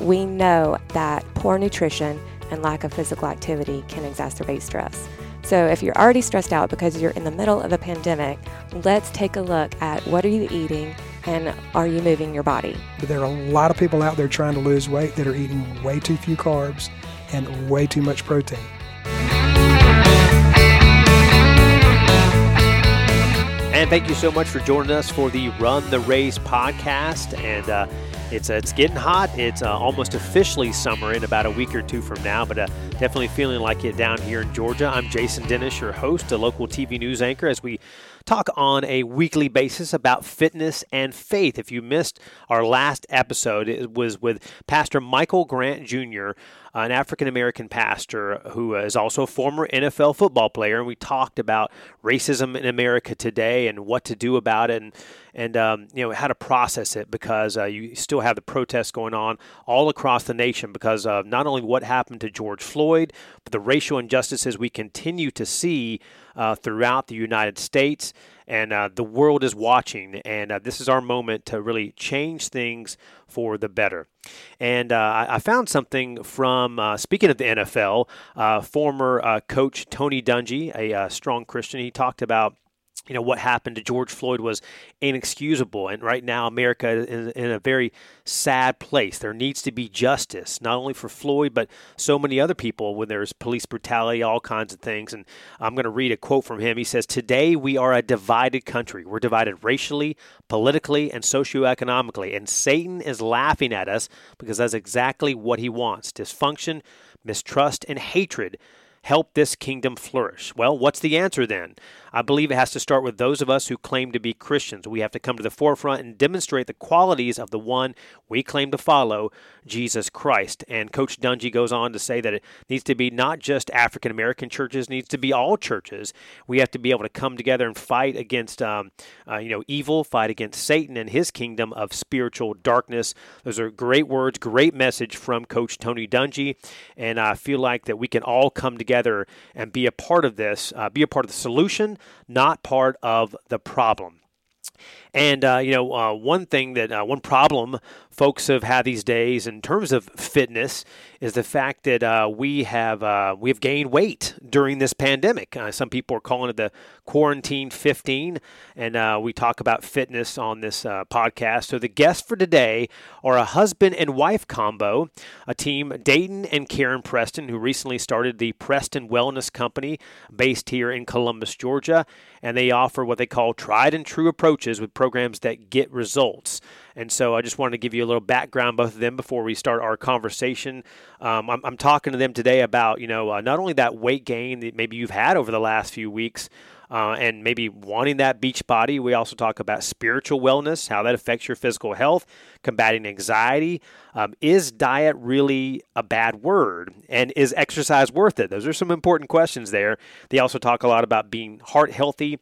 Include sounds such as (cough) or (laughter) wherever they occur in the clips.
We know that poor nutrition and lack of physical activity can exacerbate stress. So if you're already stressed out because you're in the middle of a pandemic, let's take a look at what are you eating and are you moving your body? There are a lot of people out there trying to lose weight that are eating way too few carbs and way too much protein. And thank you so much for joining us for the Run the Race podcast. And uh, it's uh, it's getting hot. It's uh, almost officially summer in about a week or two from now, but uh, definitely feeling like it down here in Georgia. I'm Jason Dennis, your host, a local TV news anchor, as we talk on a weekly basis about fitness and faith. If you missed our last episode, it was with Pastor Michael Grant Jr an African American pastor who is also a former NFL football player, and we talked about racism in America today and what to do about it, and and um, you know how to process it because uh, you still have the protests going on all across the nation because of not only what happened to George Floyd, but the racial injustices we continue to see uh, throughout the United States and uh, the world is watching. And uh, this is our moment to really change things for the better. And uh, I found something from, uh, speaking of the NFL, former coach Tony Dungy, a strong Christian. He talked about you know what happened to George Floyd was inexcusable, and right now America is in a very sad place. There needs to be justice, not only for Floyd but so many other people. When there's police brutality, all kinds of things. And I'm going to read a quote from him. He says, "Today we are a divided country. We're divided racially, politically, and socioeconomically, and Satan is laughing at us because that's exactly what he wants: dysfunction, mistrust, and hatred." Help this kingdom flourish? Well, what's the answer then? I believe it has to start with those of us who claim to be Christians. We have to come to the forefront and demonstrate the qualities of the one we claim to follow, Jesus Christ. And Coach Dungy goes on to say that it needs to be not just African American churches, needs to be all churches. We have to be able to come together and fight against, um, uh, you know, evil, fight against Satan and his kingdom of spiritual darkness. Those are great words, great message from Coach Tony Dungy, and I feel like that we can all come together and be a part of this, uh, be a part of the solution, not part of the problem. And uh, you know, uh, one thing that uh, one problem folks have had these days in terms of fitness is the fact that uh, we have uh, we have gained weight during this pandemic. Uh, some people are calling it the quarantine 15, and we talk about fitness on this podcast. So the guests for today are a husband and wife combo, a team Dayton and Karen Preston, who recently started the Preston Wellness Company based here in Columbus, Georgia, and they offer what they call tried and true approaches with programs that get results. And so I just wanted to give you a little background, both of them, before we start our conversation. Um, I'm, I'm, talking to them today about, you know, uh, not only that weight gain that maybe you've had over the last few weeks, uh, and maybe wanting that beach body. We also talk about spiritual wellness, how that affects your physical health, combating anxiety. Um, is diet really a bad word? And is exercise worth it? Those are some important questions there. They also talk a lot about being heart healthy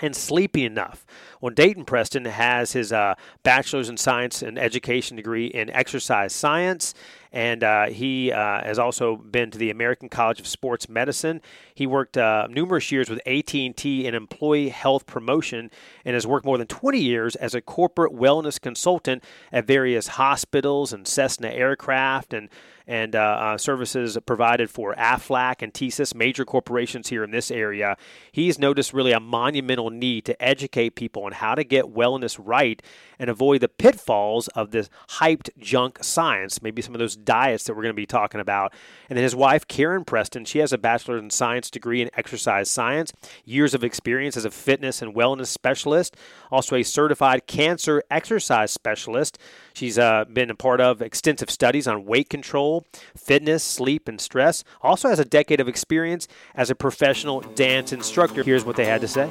and sleepy enough. Well, Dayton Preston has his uh, bachelor's in science and education degree in exercise science, and uh, he uh, has also been to the American College of Sports Medicine. He worked uh, numerous years with AT&T in employee health promotion, and has worked more than 20 years as a corporate wellness consultant at various hospitals and Cessna aircraft and and uh, uh, services provided for Aflac and TSYS, major corporations here in this area. He's noticed really a monumental need to educate people on how to get wellness right and avoid the pitfalls of this hyped junk science, maybe some of those diets that we're going to be talking about. And then his wife, Karen Preston, she has a bachelor's in science degree in exercise science, years of experience as a fitness and wellness specialist, also a certified cancer exercise specialist. She's uh, been a part of extensive studies on weight control, fitness, sleep, and stress. Also has a decade of experience as a professional dance instructor. Here's what they had to say.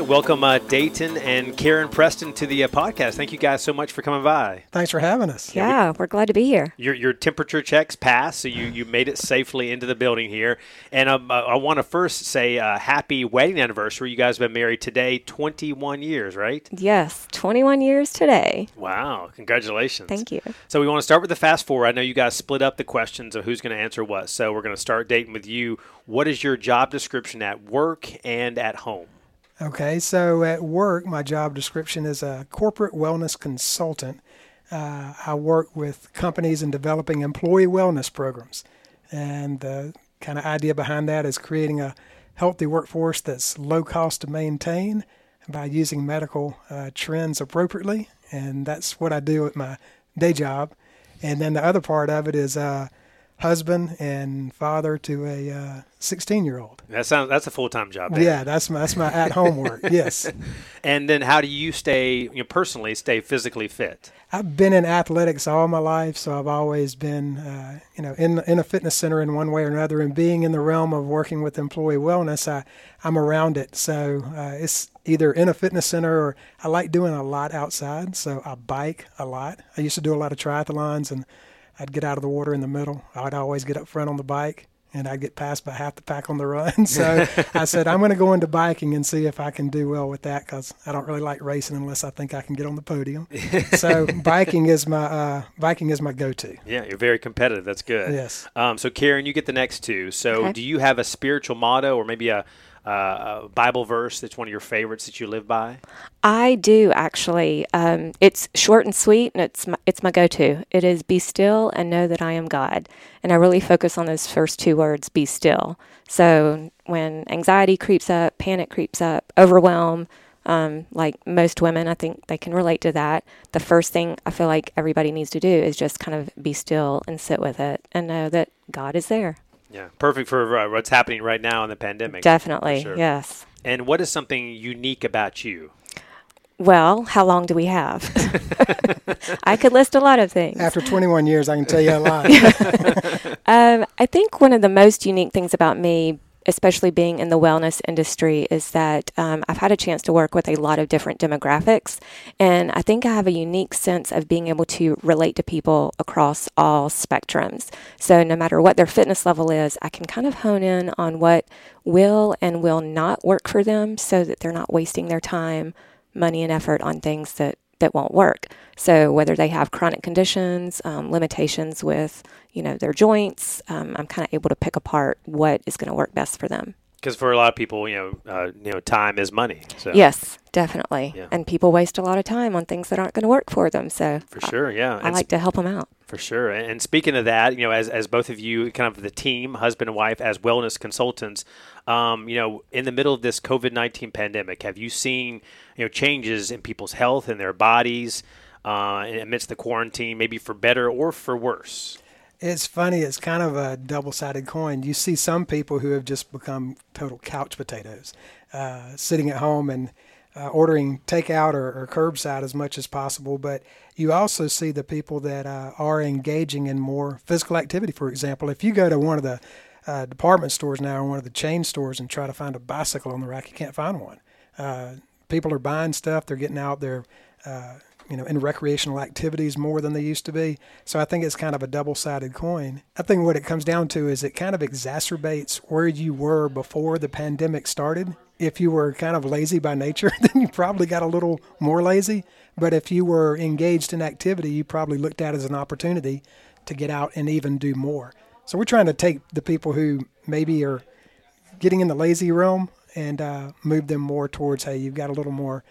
Right, welcome uh, Dayton and Karen Preston to the uh, podcast. Thank you guys so much for coming by. Thanks for having us. Yeah, yeah we, are glad to be here. Your, your temperature checks passed, so you, you made it safely into the building here. And um, uh, I want to first say uh, happy wedding anniversary. You guys have been married today 21 years, right? Yes, 21 years today. Wow, congratulations. Thank you. So we want to start with the fast forward. I know you guys split up the questions of who's going to answer what. So we're going to start Dayton with you. What is your job description at work and at home? Okay, so at work, my job description is a corporate wellness consultant. Uh, I work with companies in developing employee wellness programs. And the kind of idea behind that is creating a healthy workforce that's low cost to maintain by using medical uh, trends appropriately. And that's what I do at my day job. And then the other part of it is uh, husband and father to a 16 uh, year old. That sounds that's a full time job. Yeah, that's my that's my at home work. (laughs) Yes. and then how do you stay you know, personally stay physically fit? I've been in athletics all my life, so I've always been uh, you know in in a fitness center in one way or another. And being in the realm of working with employee wellness, I I'm around it. So uh, it's either in a fitness center or I like doing a lot outside. So I bike a lot. I used to do a lot of triathlons and I'd get out of the water in the middle. I'd always get up front on the bike and I'd get passed by half the pack on the run. (laughs) So (laughs) I said, I'm going to go into biking and see if I can do well with that because I don't really like racing unless I think I can get on the podium. (laughs) so biking is my uh, biking is my go-to. Yeah, you're very competitive. That's good. Yes. Um, so Karen, you get the next two. So Okay. do you have a spiritual motto or maybe a, uh, a Bible verse that's one of your favorites that you live by? I do actually. Um, it's short and sweet, and it's my, it's my go-to. It is "Be still and know that I am God," and I really focus on those first two words, "Be still." So when anxiety creeps up, panic creeps up, overwhelm, um, like most women, I think they can relate to that. The first thing I feel like everybody needs to do is just kind of be still and sit with it and know that God is there. Yeah, perfect for uh, what's happening right now in the pandemic. Definitely, sure. yes. And what is something unique about you? Well, how long do we have? (laughs) I could list a lot of things. After 21 years, I can tell you a lot. (laughs) Um, I think one of the most unique things about me, especially being in the wellness industry, is that um, I've had a chance to work with a lot of different demographics. And I think I have a unique sense of being able to relate to people across all spectrums. So no matter what their fitness level is, I can kind of hone in on what will and will not work for them so that they're not wasting their time, money, and effort on things that that won't work. So whether they have chronic conditions, um, limitations with you know their joints, um, I'm kind of able to pick apart what is going to work best for them. Because for a lot of people, you know, uh, you know, time is money. So Yes, definitely. Yeah. And people waste a lot of time on things that aren't going to work for them. So for sure, yeah. I, I And like to help them out. For sure. And speaking of that, you know, as, as both of you, kind of the team, husband and wife, as wellness consultants, um, you know, in the middle of this COVID 19 pandemic, have you seen, you know, changes in people's health and their bodies uh, amidst the quarantine, maybe for better or for worse? It's funny. It's kind of a double-sided coin. You see some people who have just become total couch potatoes, uh, sitting at home and uh, ordering takeout or, or curbside as much as possible. But you also see the people that uh, are engaging in more physical activity. For example, if you go to one of the uh, department stores now or one of the chain stores and try to find a bicycle on the rack, you can't find one. Uh, people are buying stuff. They're getting out there. You know, in recreational activities more than they used to be. So I think it's kind of a double-sided coin. I think what it comes down to is it kind of exacerbates where you were before the pandemic started. If you were kind of lazy by nature, (laughs) then you probably got a little more lazy. But if you were engaged in activity, you probably looked at as an opportunity to get out and even do more. So we're trying to take the people who maybe are getting in the lazy realm and uh, move them more towards, hey, you've got a little more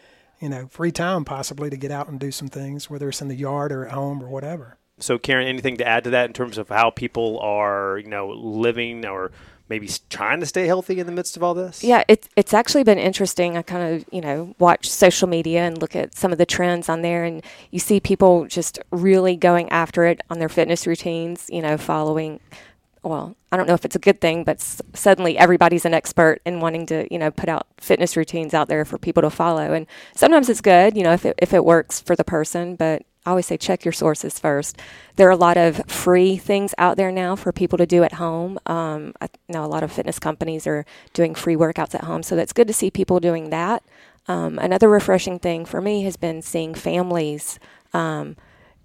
you know, free time possibly to get out and do some things, whether it's in the yard or at home or whatever. So, Karen, anything to add to that in terms of how people are, you know, living or maybe trying to stay healthy in the midst of all this? Yeah, it's it's actually been interesting. I kind of you know watch social media and look at some of the trends on there, and you see people just really going after it on their fitness routines. You know, following. Well, I don't know if it's a good thing, but s- suddenly everybody's an expert in wanting to, you know, put out fitness routines out there for people to follow. And sometimes it's good, you know, if it, if it works for the person. But I always say check your sources first. There are a lot of free things out there now for people to do at home. Um, I know a lot of fitness companies are doing free workouts at home, so that's good to see people doing that. Um, another refreshing thing for me has been seeing families um,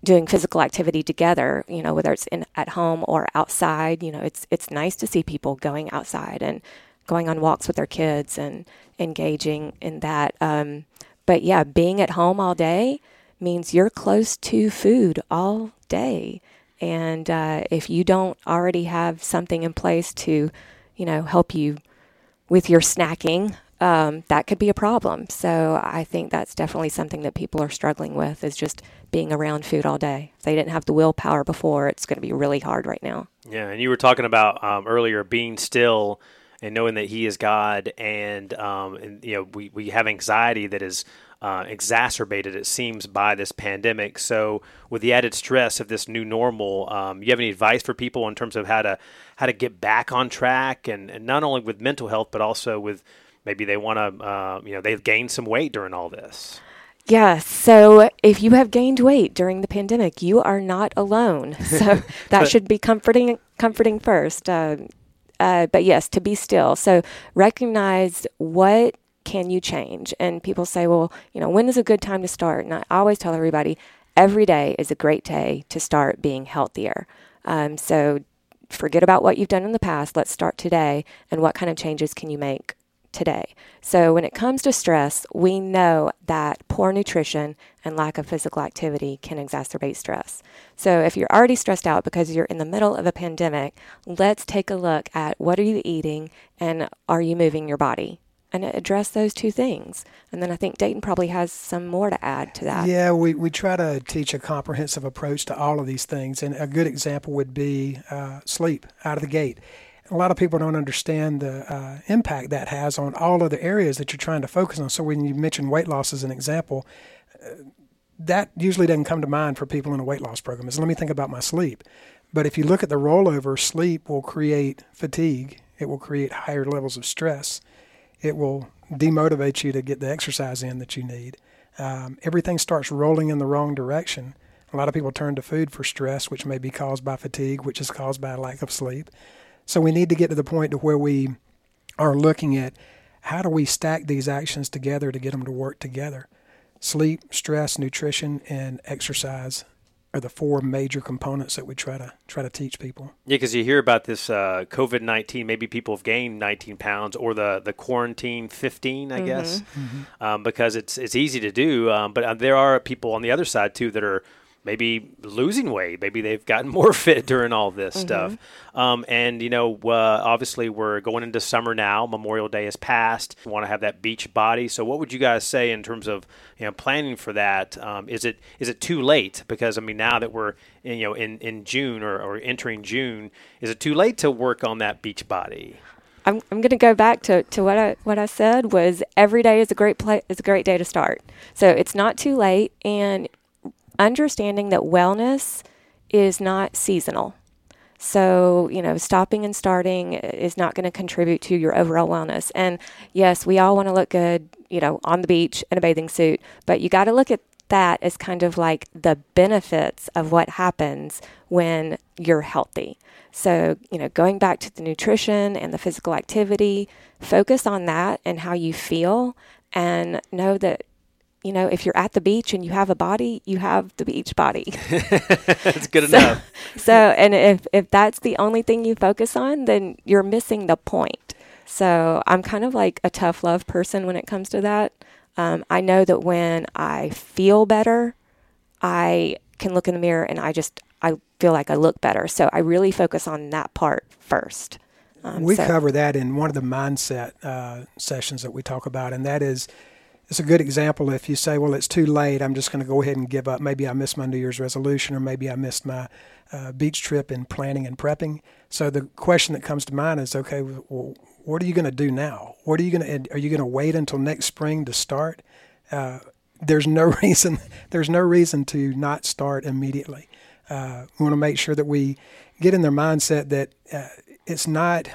doing physical activity together. You know, whether it's in at home or outside. You know, it's it's nice to see people going outside and going on walks with their kids and engaging in that. Um, but yeah, being at home all day means you're close to food all day. And uh, if you don't already have something in place to, you know, help you with your snacking, um, that could be a problem. So I think that's definitely something that people are struggling with is just being around food all day. If they didn't have the willpower before, it's going to be really hard right now. Yeah, and you were talking about um, earlier being still and knowing that He is God, and, um, and you know we, we have anxiety that is uh, exacerbated, it seems, by this pandemic. So, with the added stress of this new normal, um, you have any advice for people in terms of how to how to get back on track, and, and not only with mental health, but also with maybe they want to, uh, you know, they've gained some weight during all this. Yeah, so if you have gained weight during the pandemic, you are not alone. (laughs) So that should be comforting. Comforting first. Uh, uh, but yes, to be still. So recognize what can you change? And people say, well, you know, when is a good time to start? And I always tell everybody, every day is a great day to start being healthier. Um, so forget about what you've done in the past. Let's start today. And what kind of changes can you make today? So when it comes to stress, we know that poor nutrition and lack of physical activity can exacerbate stress. So if you're already stressed out because you're in the middle of a pandemic, let's take a look at what are you eating and are you moving your body? and address those two things. And then I think Dayton probably has some more to add to that. Yeah, we, we try to teach a comprehensive approach to all of these things. And a good example would be uh, sleep out of the gate. A lot of people don't understand the uh, impact that has on all of the areas that you're trying to focus on. So when you mention weight loss as an example, uh, that usually doesn't come to mind for people in a weight loss program. Is let me think about my sleep. But if you look at the rollover, sleep will create fatigue. It will create higher levels of stress it will demotivate you to get the exercise in that you need. Um, everything starts rolling in the wrong direction. A lot of people turn to food for stress, which may be caused by fatigue, which is caused by lack of sleep. So we need to get to the point to where we are looking at how do we stack these actions together to get them to work together. Sleep, stress, nutrition, and exercise are the four major components that we try to try to teach people. Yeah, because you hear about this uh, COVID nineteen. Maybe people have gained nineteen pounds, or the the quarantine fifteen, I mm-hmm. guess, mm-hmm. Um, because it's it's easy to do. Um, but uh, there are people on the other side too that are maybe losing weight. Maybe they've gotten (laughs) more fit during all this mm-hmm. stuff. Um, and, you know, uh, obviously we're going into summer now. Memorial Day has passed. We want to have that beach body. So, what would you guys say in terms of, you know, planning for that? Um, is it is it too late? Because, I mean, now that we're, in, you know, in, in June or, or entering June, is it too late to work on that beach body? I'm, I'm going to go back to, to what I what I said was every day is a great play is a great day to start. So it's not too late, and understanding that wellness is not seasonal. So, you know, stopping and starting is not going to contribute to your overall wellness. And yes, we all want to look good, you know, on the beach in a bathing suit, but you got to look at that as kind of like the benefits of what happens when you're healthy. So, you know, going back to the nutrition and the physical activity, focus on that and how you feel and know that you know, if you're at the beach and you have a body, you have the beach body. (laughs) that's good (laughs) so, enough. so, and if, if that's the only thing you focus on, then you're missing the point. So, I'm kind of like a tough love person when it comes to that. Um, I know that when I feel better, I can look in the mirror and I just, I feel like I look better. So, I really focus on that part first. Um, we so. cover that in one of the mindset uh, sessions that we talk about, and that is it's a good example if you say, well, it's too late. I'm just going to go ahead and give up. Maybe I missed my New Year's resolution, or maybe I missed my uh, beach trip in planning and prepping. So the question that comes to mind is, okay, well, what are you going to do now? What are you going to? Are you going to wait until next spring to start? Uh, there's no (laughs) reason. There's no reason to not start immediately. Uh, we want to make sure that we get in their mindset that uh, it's not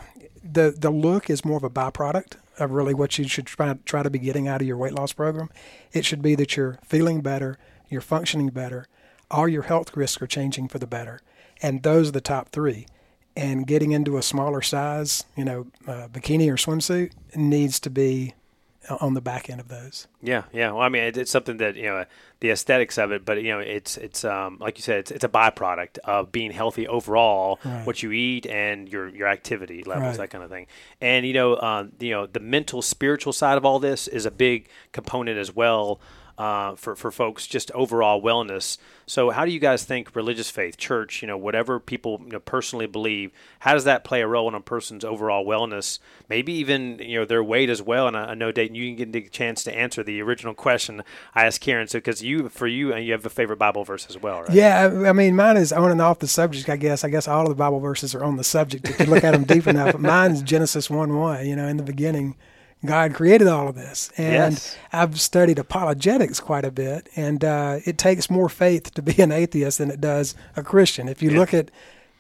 the the look is more of a byproduct of really what you should try, try to be getting out of your weight loss program. It should be that you're feeling better, you're functioning better, all your health risks are changing for the better. And those are the top three. And getting into a smaller size, you know, uh, bikini or swimsuit needs to be on the back end of those. Yeah, yeah. Well, I mean, it, it's something that you know the aesthetics of it, but you know, it's it's um, like you said, it's, it's a byproduct of being healthy overall, right. what you eat and your your activity levels, right. that kind of thing. And you know, uh, you know, the mental, spiritual side of all this is a big component as well. Uh, for for folks just overall wellness. So, how do you guys think religious faith, church, you know, whatever people you know, personally believe, how does that play a role in a person's overall wellness? Maybe even you know their weight as well. And I, I know Dayton, you can get a chance to answer the original question I asked Karen. So, because you for you, and you have a favorite Bible verse as well, right? Yeah, I mean, mine is on and off the subject. I guess. I guess all of the Bible verses are on the subject if you look at them deep enough. But mine's Genesis one one. You know, in the beginning God created all of this. And yes. I've studied apologetics quite a bit, and uh, it takes more faith to be an atheist than it does a Christian. If you Yeah. look at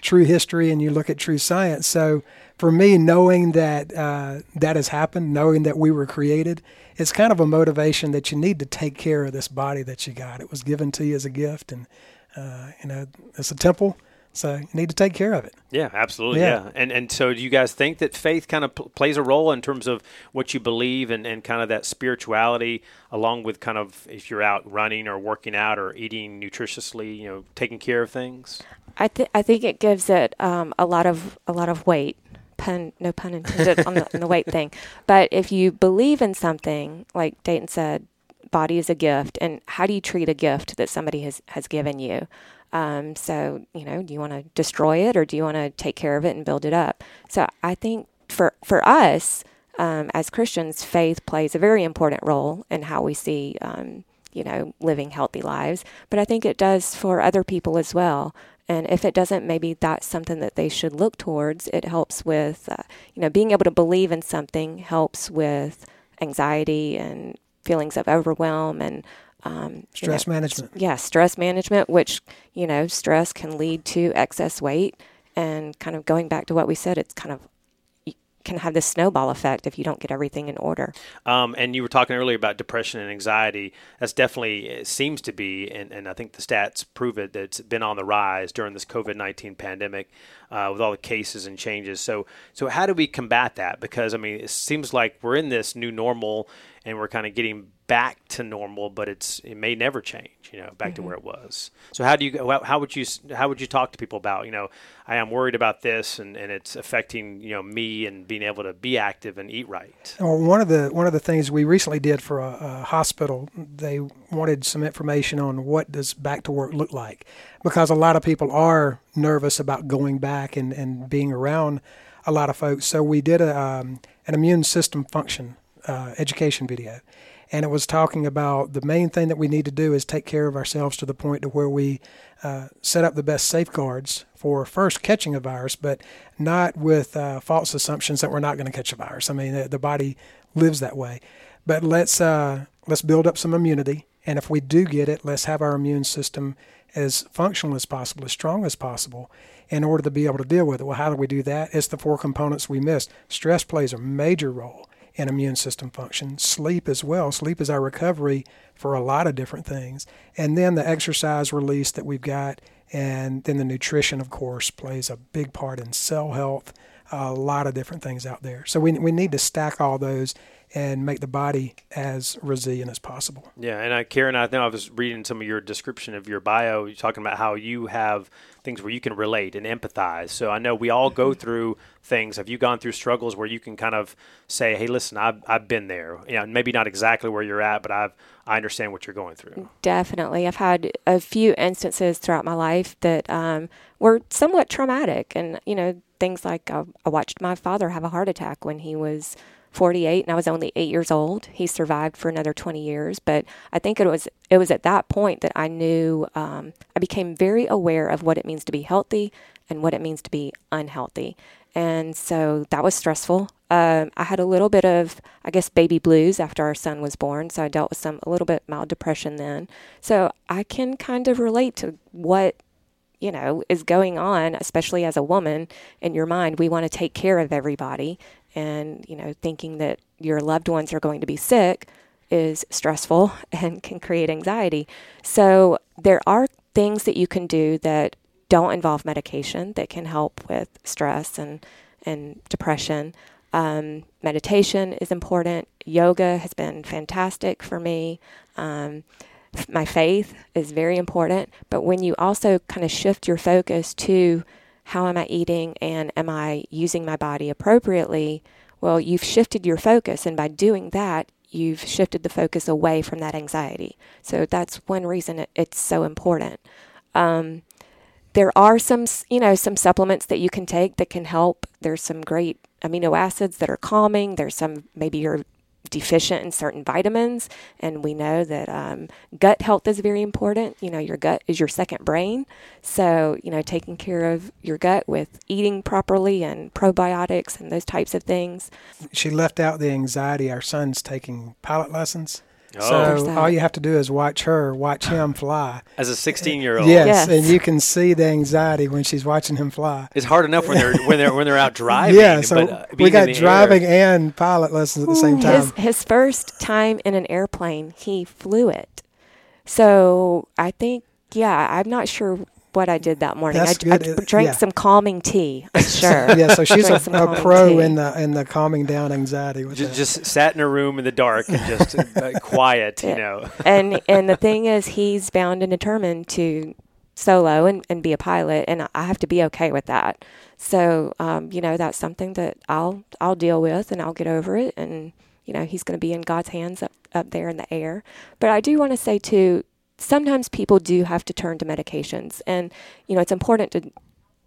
true history and you look at true science. So for me, knowing that uh, that has happened, knowing that we were created, it's kind of a motivation that you need to take care of this body that you got. It was given to you as a gift, and uh, you know it's a temple, so you need to take care of it. Yeah, absolutely. Yeah. Yeah. And and so do you guys think that faith kind of p- plays a role in terms of what you believe and, and kind of that spirituality along with kind of if you're out running or working out or eating nutritiously, you know, taking care of things? I th- I think it gives it um, a lot of a lot of weight. Pun no pun intended on the, on the weight thing. But if you believe in something, like Dayton said, body is a gift, and how do you treat a gift that somebody has has given you? Um, so you know, do you want to destroy it or do you want to take care of it and build it up? So I think for for us um, as Christians, faith plays a very important role in how we see. Um, you know, living healthy lives, but I think it does for other people as well. And if it doesn't, maybe that's something that they should look towards. It helps with, uh, you know, being able to believe in something helps with anxiety and feelings of overwhelm and um, you Stress know, management. yeah, stress management, which, you know, stress can lead to excess weight. And kind of going back to what we said, it's kind of you can have this snowball effect if you don't get everything in order. Um, and you were talking earlier about depression and anxiety. That's definitely it seems to be, and, and I think the stats prove it that it's been on the rise during this COVID nineteen pandemic, uh, with all the cases and changes. So, so how do we combat that? Because I mean, it seems like we're in this new normal, and we're kind of getting back to normal, but it's it may never change. You know, back to where it was. So, how do you how, how would you how would you talk to people about you know I am worried about this, and, and it's affecting you know me and being able to be active and eat right. Well, one of the one of the things we recently did for a, a hospital, they wanted some information on what does back to work look like, because a lot of people are nervous about going back and, and being around a lot of folks. So we did a um, an immune system function uh, education video, and it was talking about the main thing that we need to do is take care of ourselves to the point to where we uh, set up the best safeguards for first catching a virus, but not with uh, false assumptions that we're not going to catch a virus. I mean, the, the body lives that way. But let's uh, let's build up some immunity, and if we do get it, let's have our immune system as functional as possible, as strong as possible, in order to be able to deal with it. Well, how do we do that? It's the four components we missed. Stress plays a major role in immune system function. Sleep as well. Sleep is our recovery for a lot of different things. And then the exercise release that we've got, and then the nutrition, of course, plays a big part in cell health. A lot of different things out there. So we, we need to stack all those and make the body as resilient as possible. Yeah, and I, Karen, I know I was reading some of your description of your bio. You're talking about how you have things where you can relate and empathize. So I know we all go through things. Have you gone through struggles where you can kind of say, "Hey, listen, I've I've been there. You know, maybe not exactly where you're at, but I've I understand what you're going through." Definitely. I've had a few instances throughout my life that um, were somewhat traumatic. And, you know, things like I, I watched my father have a heart attack when he was 48 and I was only eight years old. He survived for another 20 years. But I think it was, it was at that point that I knew, um, I became very aware of what it means to be healthy and what it means to be unhealthy. And so that was stressful. Um, I had a little bit of, I guess, baby blues after our son was born. So I dealt with some, a little bit mild depression then. So I can kind of relate to what, you know, is going on, especially as a woman in your mind. We want to take care of everybody. And, you know, thinking that your loved ones are going to be sick is stressful (laughs) and can create anxiety. So there are things that you can do that don't involve medication that can help with stress and, and depression. Um, meditation is important. Yoga has been fantastic for me. Um, my faith is very important. But when you also kind of shift your focus to how am I eating and am I using my body appropriately, well, you've shifted your focus. And by doing that, you've shifted the focus away from that anxiety. So that's one reason it's so important. Um, there are some, you know, some supplements that you can take that can help. There's some great amino acids that are calming. There's some maybe you're deficient in certain vitamins, and we know that um, gut health is very important. You know, your gut is your second brain, so you know, taking care of your gut with eating properly and probiotics and those types of things. She left out the anxiety. Our son's taking pilot lessons. Oh. So all you have to do is watch her, watch him fly. As a 16 year old, Yes, Yes. and you can see the anxiety when she's watching him fly. it's hard enough when they're when they're when they're out (laughs) driving. yeah, so but, uh, we got driving air- and pilot lessons at the same time. His his first time in an airplane, he flew it. So I think, yeah, I'm not sure what I did that morning. I, That's I good. Uh, drank yeah. some calming tea. I'm (laughs) sure. yeah, so (laughs) she's a, a pro tea. in the in the calming down anxiety with Just, just sat in a room in the dark and just (laughs) uh, quiet, you know. and and the thing is, he's bound and determined to solo and, and be a pilot, and I have to be okay with that. So, um, you know, that's something that I'll I'll deal with, and I'll get over it. And you know, he's going to be in God's hands up up there in the air. But I do want to say too, sometimes people do have to turn to medications, and you know, it's important to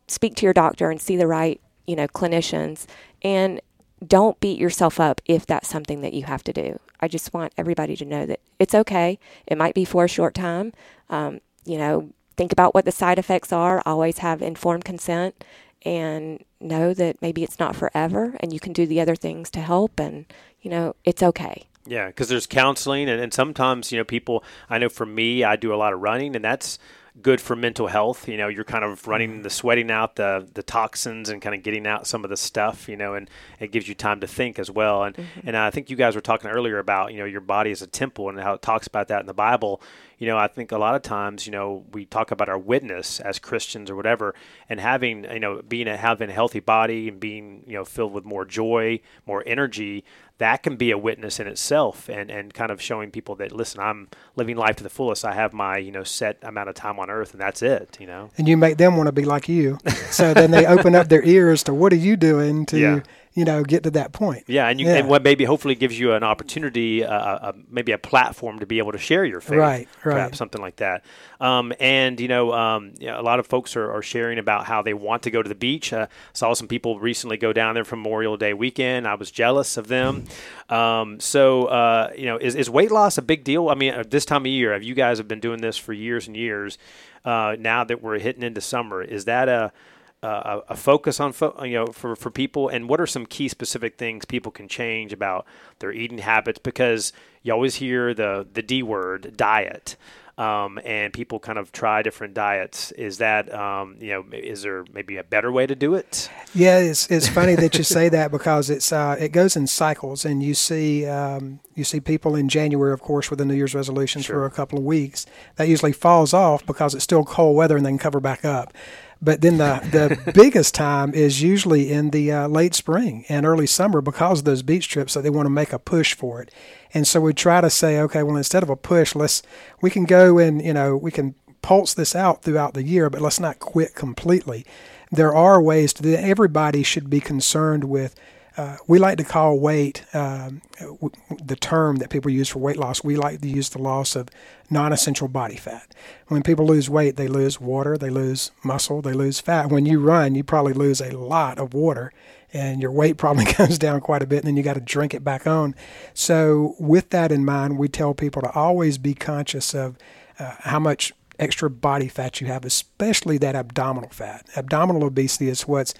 speak to your doctor and see the right you know clinicians and don't beat yourself up if that's something that you have to do. I just want everybody to know that it's okay. It might be for a short time. Um, you know, think about what the side effects are. Always have informed consent and know that maybe it's not forever and you can do the other things to help and, you know, it's okay. Yeah, because there's counseling, and, and sometimes you know people. I know for me, I do a lot of running, and that's good for mental health. You know, you're kind of running mm-hmm. the sweating out the the toxins and kind of getting out some of the stuff. You know, and it gives you time to think as well. And mm-hmm. and I think you guys were talking earlier about you know your body is a temple and how it talks about that in the Bible. You know, I think a lot of times you know we talk about our witness as Christians or whatever, and having you know being a having a healthy body and being you know filled with more joy, more energy that can be a witness in itself and, and kind of showing people that listen i'm living life to the fullest i have my you know set amount of time on earth and that's it you know and you make them want to be like you. So then they open up their ears to what are you doing to Yeah. You know get to that point. yeah and you Yeah. and what maybe hopefully gives you an opportunity uh, uh, maybe a platform to be able to share your faith Right, right. something like that um, and you know um, yeah, a lot of folks are, are sharing about how they want to go to the beach uh, saw some people recently go down there for memorial day weekend i was jealous of them um, so uh, you know is, is weight loss a big deal i mean uh, this time of year have you guys have been doing this for years and years uh, now that we're hitting into summer is that a a, a focus on fo- you know for, for people and what are some key specific things people can change about their eating habits because you always hear the the D word diet um, and people kind of try different diets is that um, you know is there maybe a better way to do it Yeah, it's it's funny that you (laughs) say that because it's uh, it goes in cycles, and you see um, you see people in January, of course, with the New Year's resolutions Sure. for a couple of weeks. That usually falls off because it's still cold weather, and then cover back up. But then the the biggest time is usually in the uh, late spring and early summer because of those beach trips that they want to make a push for it. And so we try to say, okay, well, instead of a push, let's we can go and you know we can pulse this out throughout the year, but let's not quit completely. There are ways to that. Everybody should be concerned with. Uh, we like to call weight um, the term that people use for weight loss. We like to use the loss of non-essential body fat. When people lose weight, they lose water, they lose muscle, they lose fat. When you run, you probably lose a lot of water, and your weight (laughs) probably goes down quite a bit, and then you got to drink it back on. So, with that in mind, we tell people to always be conscious of uh, how much extra body fat you have, especially that abdominal fat. Abdominal obesity is what's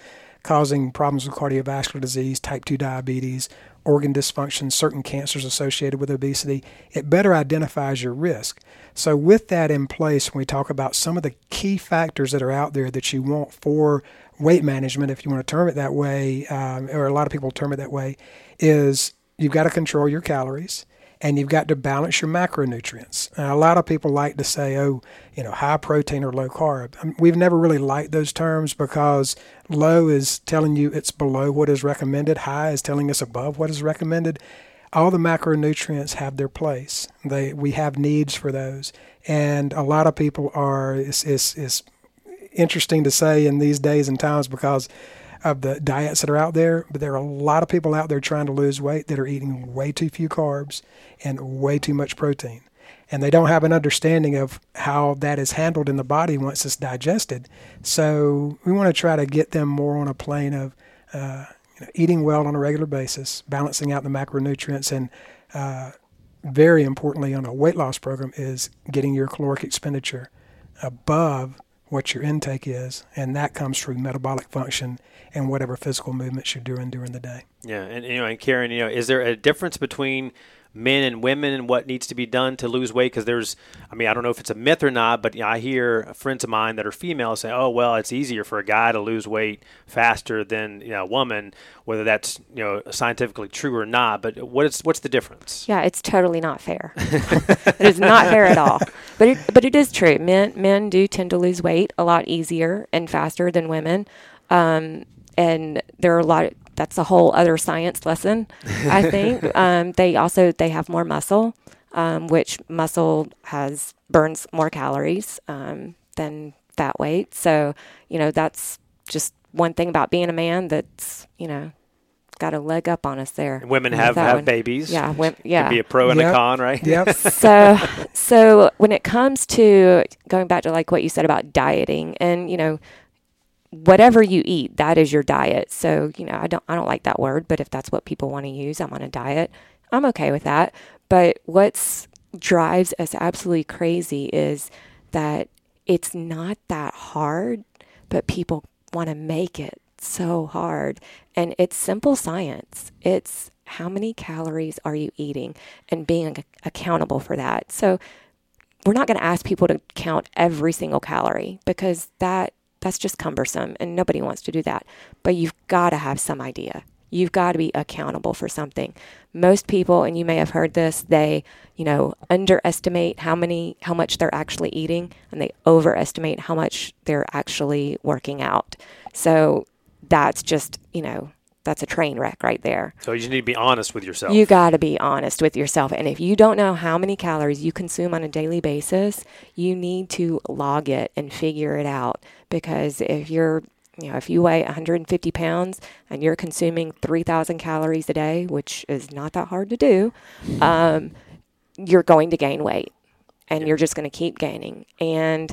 causing problems with cardiovascular disease, type 2 diabetes, organ dysfunction, certain cancers associated with obesity. It better identifies your risk. So, with that in place, when we talk about some of the key factors that are out there that you want for weight management, if you want to term it that way, um, or a lot of people term it that way, is you've got to control your calories and you've got to balance your macronutrients. A lot of people like to say, oh, you know, high protein or low carb. Um, We've never really liked those terms because low is telling you it's below what is recommended, high is telling us above what is recommended. All the macronutrients have their place. They we have needs for those, and a lot of people are. It's, it's, it's interesting to say in these days and times because of the diets that are out there, but there are a lot of people out there trying to lose weight that are eating way too few carbs and way too much protein. And they don't have an understanding of how that is handled in the body once it's digested. So we want to try to get them more on a plane of uh, you know, eating well on a regular basis, balancing out the macronutrients, and uh, very importantly on a weight loss program is getting your caloric expenditure above what your intake is, and that comes through metabolic function and whatever physical movements you're doing during the day. Yeah, and you know, and Karen, you know, is there a difference between men and women and what needs to be done to lose weight because there's i mean i don't know if it's a myth or not but you know, i hear friends of mine that are female say oh well it's easier for a guy to lose weight faster than you know, a woman whether that's you know scientifically true or not but what is what's the difference? Yeah it's totally not fair. (laughs) It is not fair at all. But it, but it is true. Men men do tend to lose weight a lot easier and faster than women. Um, and there are a lot of, that's a whole other science lesson. I (laughs) think um, they also they have more muscle, um, which muscle has burns more calories um, than fat weight. So you know that's just one thing about being a man that's you know got a leg up on us there. And women have have one. babies. Yeah, when, yeah. Could be a pro and yep. a con, right? Yep. (laughs) so so when it comes to going back to like what you said about dieting and you know whatever you eat, that is your diet. So, you know, I don't I don't like that word, but if that's what people want to use, I'm on a diet. I'm okay with that. But what's drives us absolutely crazy is that it's not that hard, but people want to make it so hard. And it's simple science. It's how many calories are you eating and being accountable for that. So, we're not going to ask people to count every single calorie because that that's just cumbersome and nobody wants to do that. But you've got to have some idea. You've got to be accountable for something. Most people, and you may have heard this, they, you know, underestimate how many, how much they're actually eating, and they overestimate how much they're actually working out. So that's just, you know, that's a train wreck right there. So you need to be honest with yourself. You got to be honest with yourself. And if you don't know how many calories you consume on a daily basis, you need to log it and figure it out. Because if you're you know, if you weigh 150 pounds and you're consuming 3,000 calories a day, which is not that hard to do, um, you're going to gain weight and you're just going to keep gaining. And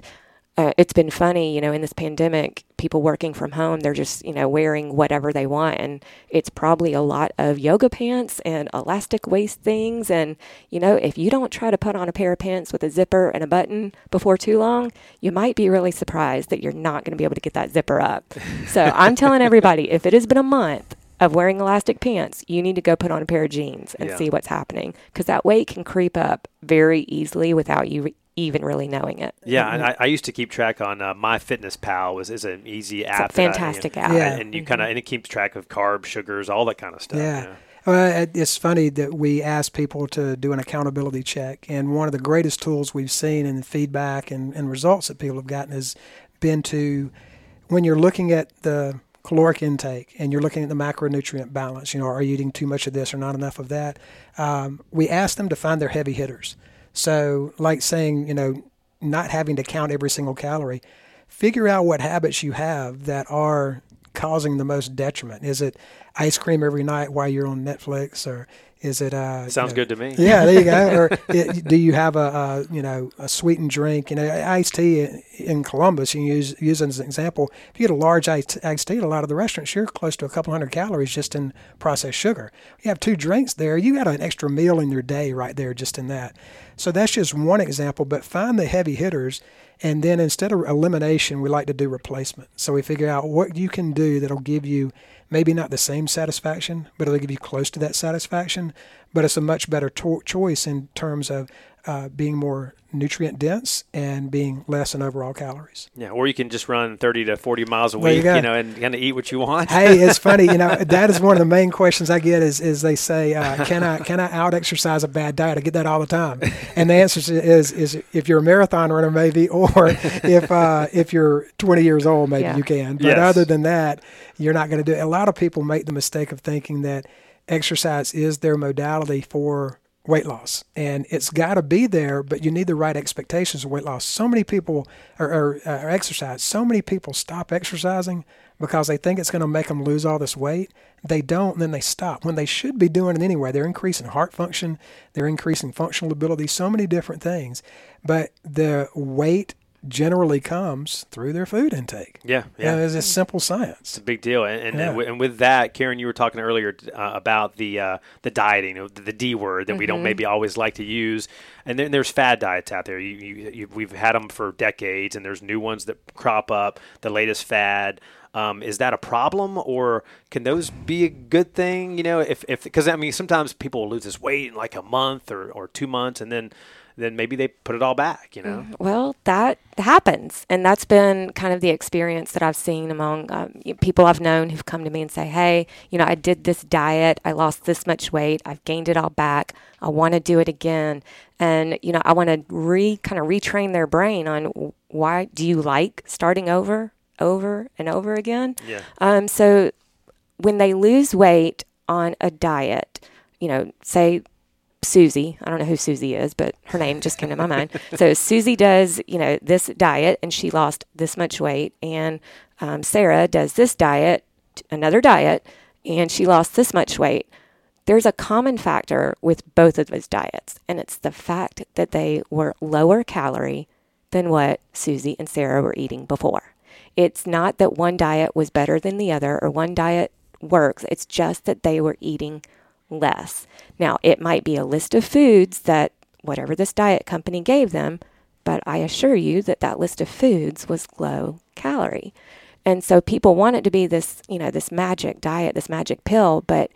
uh, it's been funny, you know, in this pandemic, people working from home, they're just, you know, wearing whatever they want. And it's probably a lot of yoga pants and elastic waist things. And, you know, if you don't try to put on a pair of pants with a zipper and a button before too long, you might be really surprised that you're not going to be able to get that zipper up. so (laughs) I'm telling everybody, if it has been a month, of wearing elastic pants, you need to go put on a pair of jeans and yeah. see what's happening because that weight can creep up very easily without you even really knowing it. Yeah, and I, I used to keep track on uh, MyFitnessPal was is an easy app. fantastic I, app. Yeah. and you kind of and it keeps track of carbs, sugars, all that kind of stuff. Yeah. yeah. Well, it's funny that we ask people to do an accountability check, and one of the greatest tools we've seen in feedback and, and results that people have gotten has been to when you're looking at the caloric intake and you're looking at the macronutrient balance. You know, are you eating too much of this or not enough of that? Um, we ask them to find their heavy hitters. So, like saying, you know, not having to count every single calorie, figure out what habits you have that are causing the most detriment. Is it ice cream every night while you're on Netflix, or is it? Uh, Sounds you know, good to me. Yeah, there you go. (laughs) or it, do you have a, a, you know a sweetened drink? You know, iced tea in Columbus. You use use as an example. If you get a large iced, iced tea at a lot of the restaurants, you're close to a couple hundred calories just in processed sugar. You have two drinks there. You got an extra meal in your day right there just in that. So that's just one example, but find the heavy hitters. And then instead of elimination, we like to do replacement. So we figure out what you can do that'll give you maybe not the same satisfaction, but it'll give you close to that satisfaction. But it's a much better to- choice in terms of uh, being more nutrient dense and being less in overall calories. Yeah, or you can just run 30 to 40 miles a week, you, you, know, and kind of eat what you want. hey, it's funny, you know, (laughs) that is one of the main questions I get is is they say, uh, can I can I out exercise a bad diet? I get that all the time, and the answer is is if you're a marathon runner, maybe, (laughs) or if uh, if you're 20 years old, maybe yeah. you can. But yes. other than that, you're not going to do it. A lot of people make the mistake of thinking that exercise is their modality for weight loss and it's got to be there but you need the right expectations of weight loss so many people are, are, are exercise so many people stop exercising because they think it's going to make them lose all this weight. They don't, and then they stop when they should be doing it anyway. They're increasing heart function, they're increasing functional ability, so many different things. But the weight generally comes through their food intake. Yeah, You know, yeah. it's a simple science. It's a big deal, and and, Yeah. and, with, and with that, Karen, you were talking earlier uh, about the uh, the dieting, you know, the, the D word that we don't maybe always like to use, and then there's fad diets out there. You, you, you, we've had them for decades, and there's new ones that crop up. The latest fad. Um, is that a problem, or can those be a good thing? You know, if if because I mean sometimes people will lose this weight in like a month or, or two months, and then then maybe they put it all back. You know, Well, that happens, and that's been kind of the experience that I've seen among um, people I've known who've come to me and say, "Hey, you know, I did this diet, I lost this much weight, I've gained it all back. I want to do it again." And you know, I want to re kind of retrain their brain on why do you like starting over, over and over again? Yeah. Um, so when they lose weight on a diet, you know, say Susie, I don't know who Susie is, but her name just came to my mind. So (laughs) Susie does, you know, this diet and she lost this much weight, and um, Sarah does this diet, another diet, and she lost this much weight. There's a common factor with both of those diets, and it's the fact that they were lower calorie than what Susie and Sarah were eating before. It's not that one diet was better than the other or one diet works. It's just that they were eating less. Now, it might be a list of foods that whatever this diet company gave them, but I assure you that that list of foods was low calorie. And so people want it to be this, you know, this magic diet, this magic pill, but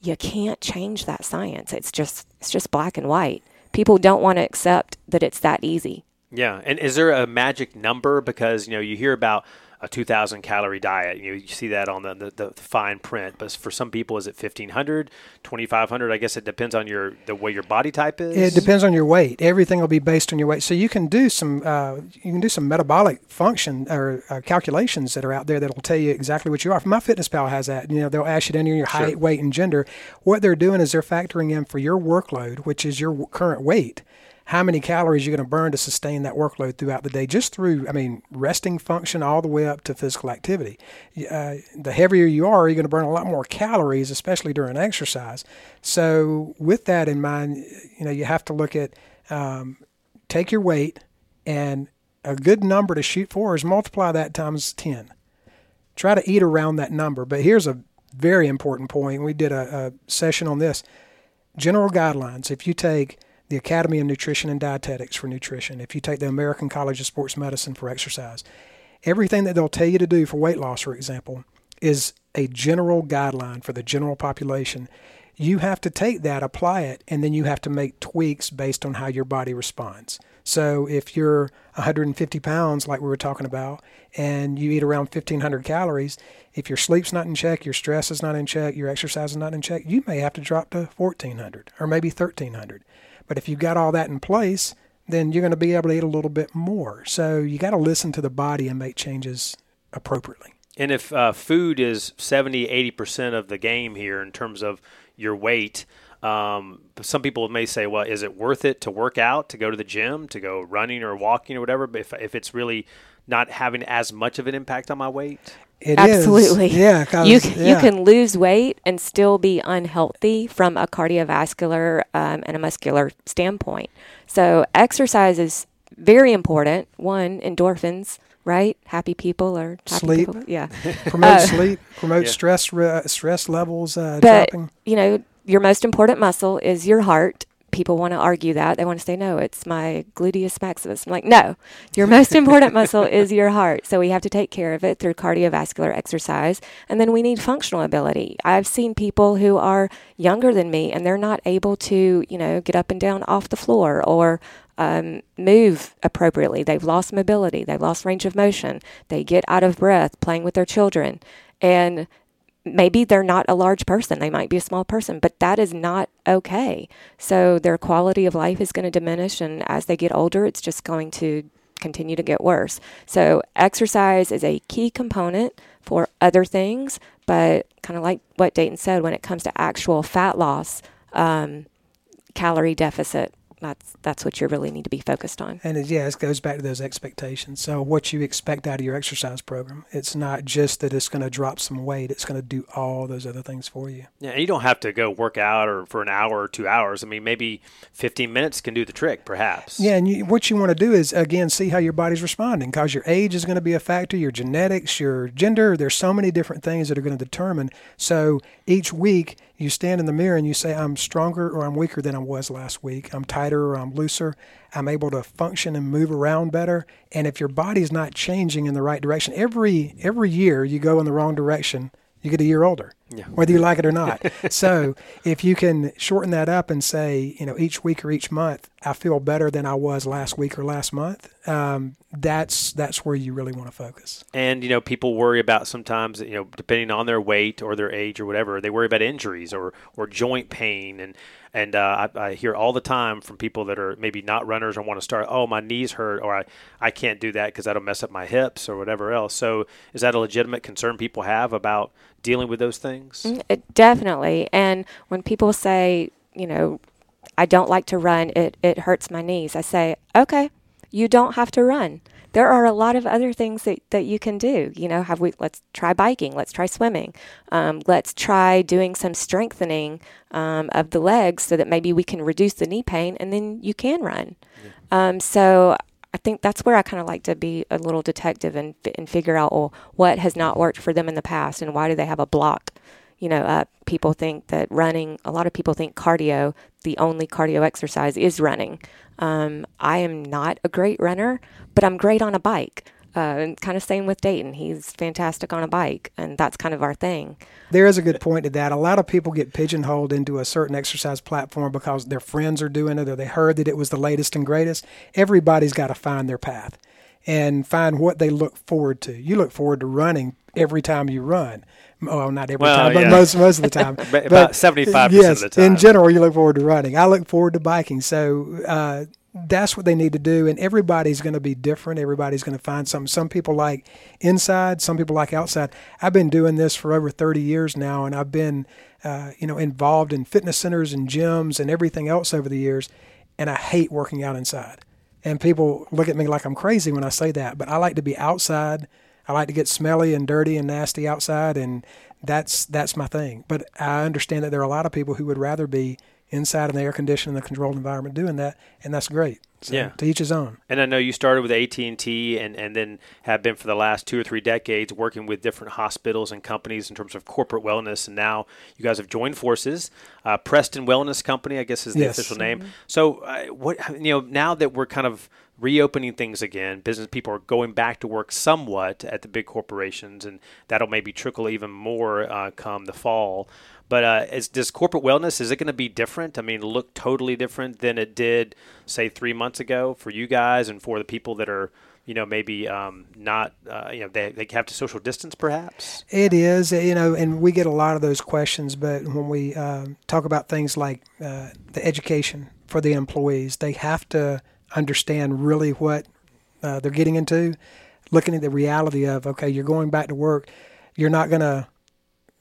you can't change that science. It's just it's just black and white. People don't want to accept that it's that easy. Yeah, and is there a magic number? Because you know you hear about a 2,000 calorie diet. You, know, you see that on the, the, the fine print. But for some people, is it 1,500, 2,500? I guess it depends on your the way your body type is. It depends on your weight. Everything will be based on your weight. So you can do some uh, you can do some metabolic function or uh, calculations that are out there that'll tell you exactly what you are. My Fitness Pal has that. You know, they'll ask you to enter your height, weight, and gender. What they're doing is they're factoring in for your workload, which is your current weight. How many calories you're going to burn to sustain that workload throughout the day, just through, I mean, resting function all the way up to physical activity. Uh, the heavier you are, you're going to burn a lot more calories, especially during exercise. So, with that in mind, you know, you have to look at um, take your weight and a good number to shoot for is multiply that times 10. Try to eat around that number. But here's a very important point. We did a, a session on this. General guidelines. If you take the Academy of Nutrition and Dietetics for nutrition, if you take the American College of Sports Medicine for exercise, everything that they'll tell you to do for weight loss, for example, is a general guideline for the general population. You have to take that, apply it, and then you have to make tweaks based on how your body responds. So if you're 150 pounds, like we were talking about, and you eat around 1,500 calories, if your sleep's not in check, your stress is not in check, your exercise is not in check, you may have to drop to 1,400 or maybe 1,300. But if you've got all that in place, then you're going to be able to eat a little bit more. So you got to listen to the body and make changes appropriately. And if uh, food is 70, 80% of the game here in terms of your weight, um, some people may say, well, is it worth it to work out, to go to the gym, to go running or walking or whatever? But if, if it's really not having as much of an impact on my weight? It is. Absolutely. Yeah. you c- you can lose weight and still be unhealthy from a cardiovascular um, and a muscular standpoint. So exercise is very important. One, endorphins, right? Happy people or happy Sleep. people. Yeah. (laughs) promote Uh, sleep, promote Yeah. stress re- stress levels uh, But dropping. you know, your most important muscle is your heart. People want to argue that. They want to say, no, it's my gluteus maximus. I'm like, no, your most (laughs) important muscle is your heart. So we have to take care of it through cardiovascular exercise. And then we need functional ability. I've seen people who are younger than me and they're not able to, you know, get up and down off the floor or um, move appropriately. They've lost mobility. They've lost range of motion. They get out of breath playing with their children. And maybe they're not a large person. They might be a small person, but that is not okay. So their quality of life is going to diminish. And as they get older, it's just going to continue to get worse. So exercise is a key component for other things, but kind of like what Dayton said, when it comes to actual fat loss, um, calorie deficit that's that's what you really need to be focused on. And it, yeah, it goes back to those expectations. So what you expect out of your exercise program, it's not just that it's going to drop some weight; it's going to do all those other things for you. Yeah, and you don't have to go work out or for an hour or two hours. I mean, maybe 15 minutes can do the trick, perhaps. Yeah, and you, what you want to do is again see how your body's responding because your age is going to be a factor, your genetics, your gender. There's so many different things that are going to determine. So each week you stand in the mirror and you say, I'm stronger or I'm weaker than I was last week. I'm tighter or I'm looser. I'm able to function and move around better. And if your body's not changing in the right direction, every every year you go in the wrong direction, you get a year older, yeah. whether you like it or not. (laughs) so if you can shorten that up and say, you know, each week or each month, I feel better than I was last week or last month. Um, that's that's where you really want to focus. And you know, people worry about sometimes, you know, depending on their weight or their age or whatever, they worry about injuries or or joint pain and and uh, I, I, hear all the time from people that are maybe not runners or want to start, oh, my knees hurt, or I, I can't do that because that'll mess up my hips or whatever else. So, is that a legitimate concern people have about dealing with those things? Mm, it, definitely. And when people say, you know, I don't like to run, it, it hurts my knees, I say, okay, you don't have to run there are a lot of other things that, that you can do. You know, have we let's try biking, let's try swimming, um, let's try doing some strengthening um, of the legs so that maybe we can reduce the knee pain, and then you can run. Yeah. Um, so I think that's where I kind of like to be a little detective and and figure out well what has not worked for them in the past and why do they have a block. You know, uh, people think that running. A lot of people think cardio, the only cardio exercise, is running. Um, I am not a great runner, but I'm great on a bike. Uh, and kind of same with Dayton. He's fantastic on a bike, and that's kind of our thing. There is a good point to that. A lot of people get pigeonholed into a certain exercise platform because their friends are doing it or they heard that it was the latest and greatest. Everybody's got to find their path and find what they look forward to. You look forward to running every time you run. Well, not every well, time, yeah. but most most of the (laughs) time. About seventy five yes, of the time. In general, you look forward to running. I look forward to biking. So uh, that's what they need to do. And everybody's going to be different. Everybody's going to find something. Some people like inside, some people like outside. I've been doing this for over 30 years now, and I've been, uh, you know, involved in fitness centers and gyms and everything else over the years. And I hate working out inside. And people look at me like I'm crazy when I say that, but I like to be outside. I like to get smelly and dirty and nasty outside, and that's that's my thing. But I understand that there are a lot of people who would rather be inside in the air conditioned and the controlled environment doing that, and that's great. So yeah. To each his own. And I know you started with AT and T, and and then have been for the last two or three decades working with different hospitals and companies in terms of corporate wellness. And now you guys have joined forces. Uh, Preston Wellness Company, I guess, is the yes. official name. Mm-hmm. So uh, what you know now that we're kind of reopening things again. Business people are going back to work somewhat at the big corporations, and that'll maybe trickle even more uh, come the fall. But uh, is, does corporate wellness is it going to be different? I mean, look totally different than it did, say, three months ago for you guys and for the people that are you know, maybe um, not, uh, you know, they, they have to social distance perhaps? It is, you know, and we get a lot of those questions. But when we uh, talk about things like uh, the education for the employees, they have to understand really what uh, they're getting into, looking at the reality of, okay, you're going back to work. You're not going to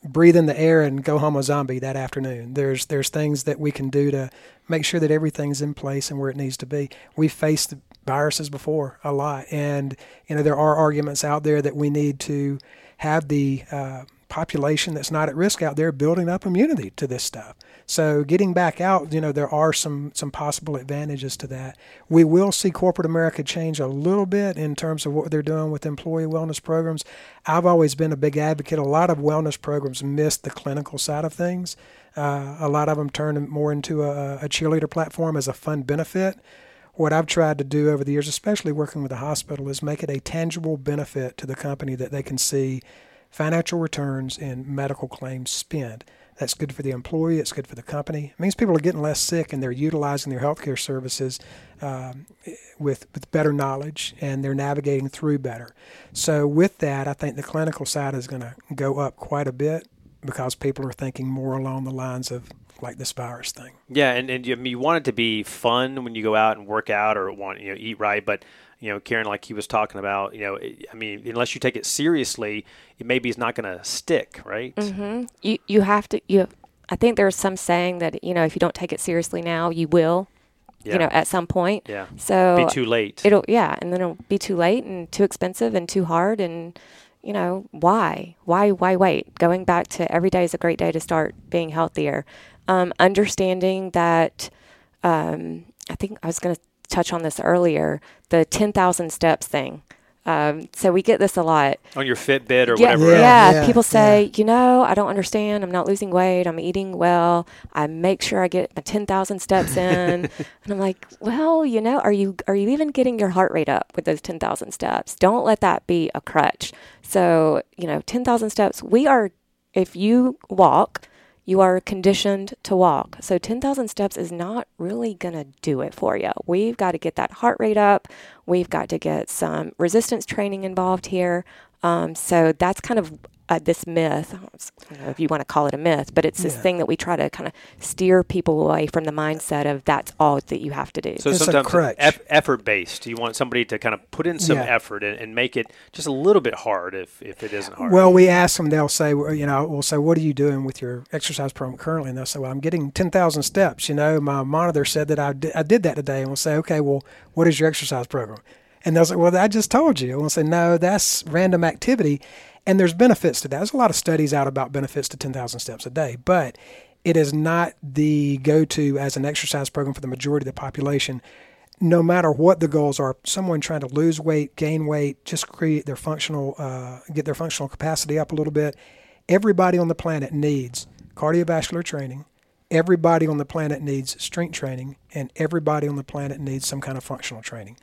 breathe in the air and go home a zombie that afternoon. There's there's things that we can do to make sure that everything's in place and where it needs to be. We've faced viruses before a lot, and you know there are arguments out there that we need to have the uh, population that's not at risk out there building up immunity to this stuff. So getting back out, you know, there are some some possible advantages to that. We will see corporate America change a little bit in terms of what they're doing with employee wellness programs. I've always been a big advocate. A lot of wellness programs miss the clinical side of things. Uh, a lot of them turn more into a, a cheerleader platform as a fun benefit what I've tried to do over the years, especially working with a hospital, is make it a tangible benefit to the company that they can see financial returns in medical claims spent. That's good for the employee. It's good for the company. It means people are getting less sick and they're utilizing their healthcare services um, with with better knowledge and they're navigating through better. So with that, I think the clinical side is going to go up quite a bit because people are thinking more along the lines of like this virus thing. Yeah, and, and you, you want it to be fun when you go out and work out or want you know eat right, but you know, Karen, like he was talking about, you know, I mean, unless you take it seriously, it maybe is not going to stick, right? Mm-hmm. You you have to you. I think there's some saying that you know if you don't take it seriously now, you will. Yeah. you know, at some point. Yeah. So Be too late. it'll yeah, and then it'll be too late and too expensive and too hard and you know, why? Why why wait? Going back to every day is a great day to start being healthier. Um, understanding that um, I think I was going to touch on this earlier, the 10,000 steps thing. Um, so we get this a lot. on your Fitbit or Yeah, whatever. Yeah. yeah, yeah, People say, you know, I don't understand. I'm not losing weight. I'm eating well. I make sure I get my 10,000 steps (laughs) in. and I'm like, well, you know, are you are you even getting your heart rate up with those 10,000 steps? Don't let that be a crutch. So, you know, 10,000 steps. We are if you walk, you are conditioned to walk. So 10,000 steps is not really going to do it for you. We've got to get that heart rate up. We've got to get some resistance training involved here. Um, so that's kind of uh, this myth. I don't know if you want to call it a myth, but it's this Yeah. thing that we try to kind of steer people away from the mindset of that's all that you have to do. So It's a sometimes crutch. eff- effort based. You want somebody to kind of put in some Yeah. effort and, and make it just a little bit hard if, if it isn't hard. Well, we ask them. They'll say, you know, we'll say, "What are you doing with your exercise program currently?" And they'll say, "Well, I'm getting ten thousand steps. You know, my monitor said that I did, I did that today." And we'll say, "Okay, well, what is your exercise program?" And they'll say, "Well, I just told you." And we'll say, "No, that's random activity." And there's benefits to that. There's a lot of studies out about benefits to ten thousand steps a day, but it is not the go-to as an exercise program for the majority of the population no matter what the goals are, someone trying to lose weight, gain weight, just create their functional, uh, get their functional capacity up a little bit. Everybody on the planet needs cardiovascular training. Everybody on the planet needs strength training, and everybody on the planet needs some kind of functional training.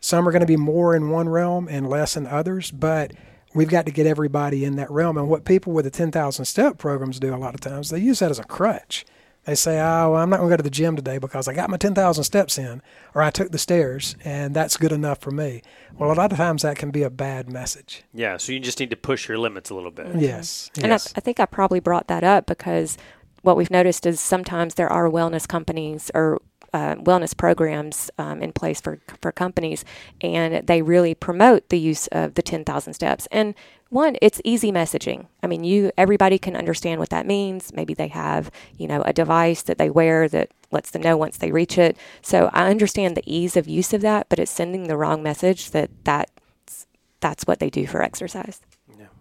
Some are going to be more in one realm and less in others, but we've got to get everybody in that realm. And what people with the 10,000 step programs do a lot of times, they use that as a crutch. They say, oh, well, I'm not going to go to the gym today because I got my 10,000 steps in or I took the stairs and that's good enough for me. Well, a lot of times that can be a bad message. yeah, so you just need to push your limits a little bit. Yes. Mm-hmm. And I. I think I probably brought that up because what we've noticed is sometimes there are wellness companies or uh, wellness programs um, in place for for companies, and they really promote the use of the ten thousand steps. And one, it's easy messaging. I mean, you everybody can understand what that means. Maybe they have you know a device that they wear that lets them know once they reach it. So I understand the ease of use of that, but it's sending the wrong message that that's that's what they do for exercise.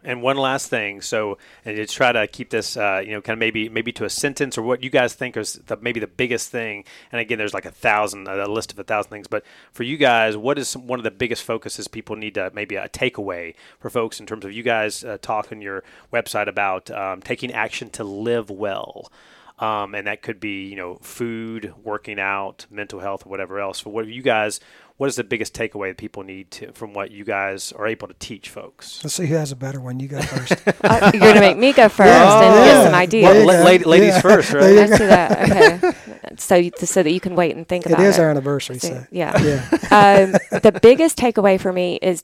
And one last thing, so and to try to keep this, uh, you know, kind of maybe maybe to a sentence or what you guys think is the, maybe the biggest thing. And again, there's like a thousand, a list of a thousand things. But for you guys, what is some, one of the biggest focuses people need to maybe a takeaway for folks in terms of you guys uh, your website about um, taking action to live well. Um, and that could be, you know, food, working out, mental health, whatever else. For what do you guys, what is the biggest takeaway that people need to, from what you guys are able to teach folks? Let's see who has a better one. You go first. (laughs) Uh, you're going to make me go first Yeah, and yeah. get some ideas. Well, There la- la- ladies Yeah. first, (laughs) right? There you Let's do that. (laughs) Okay. So, you- so that you can wait and think it about is it. our anniversary, So, so yeah. yeah. um, the biggest takeaway for me is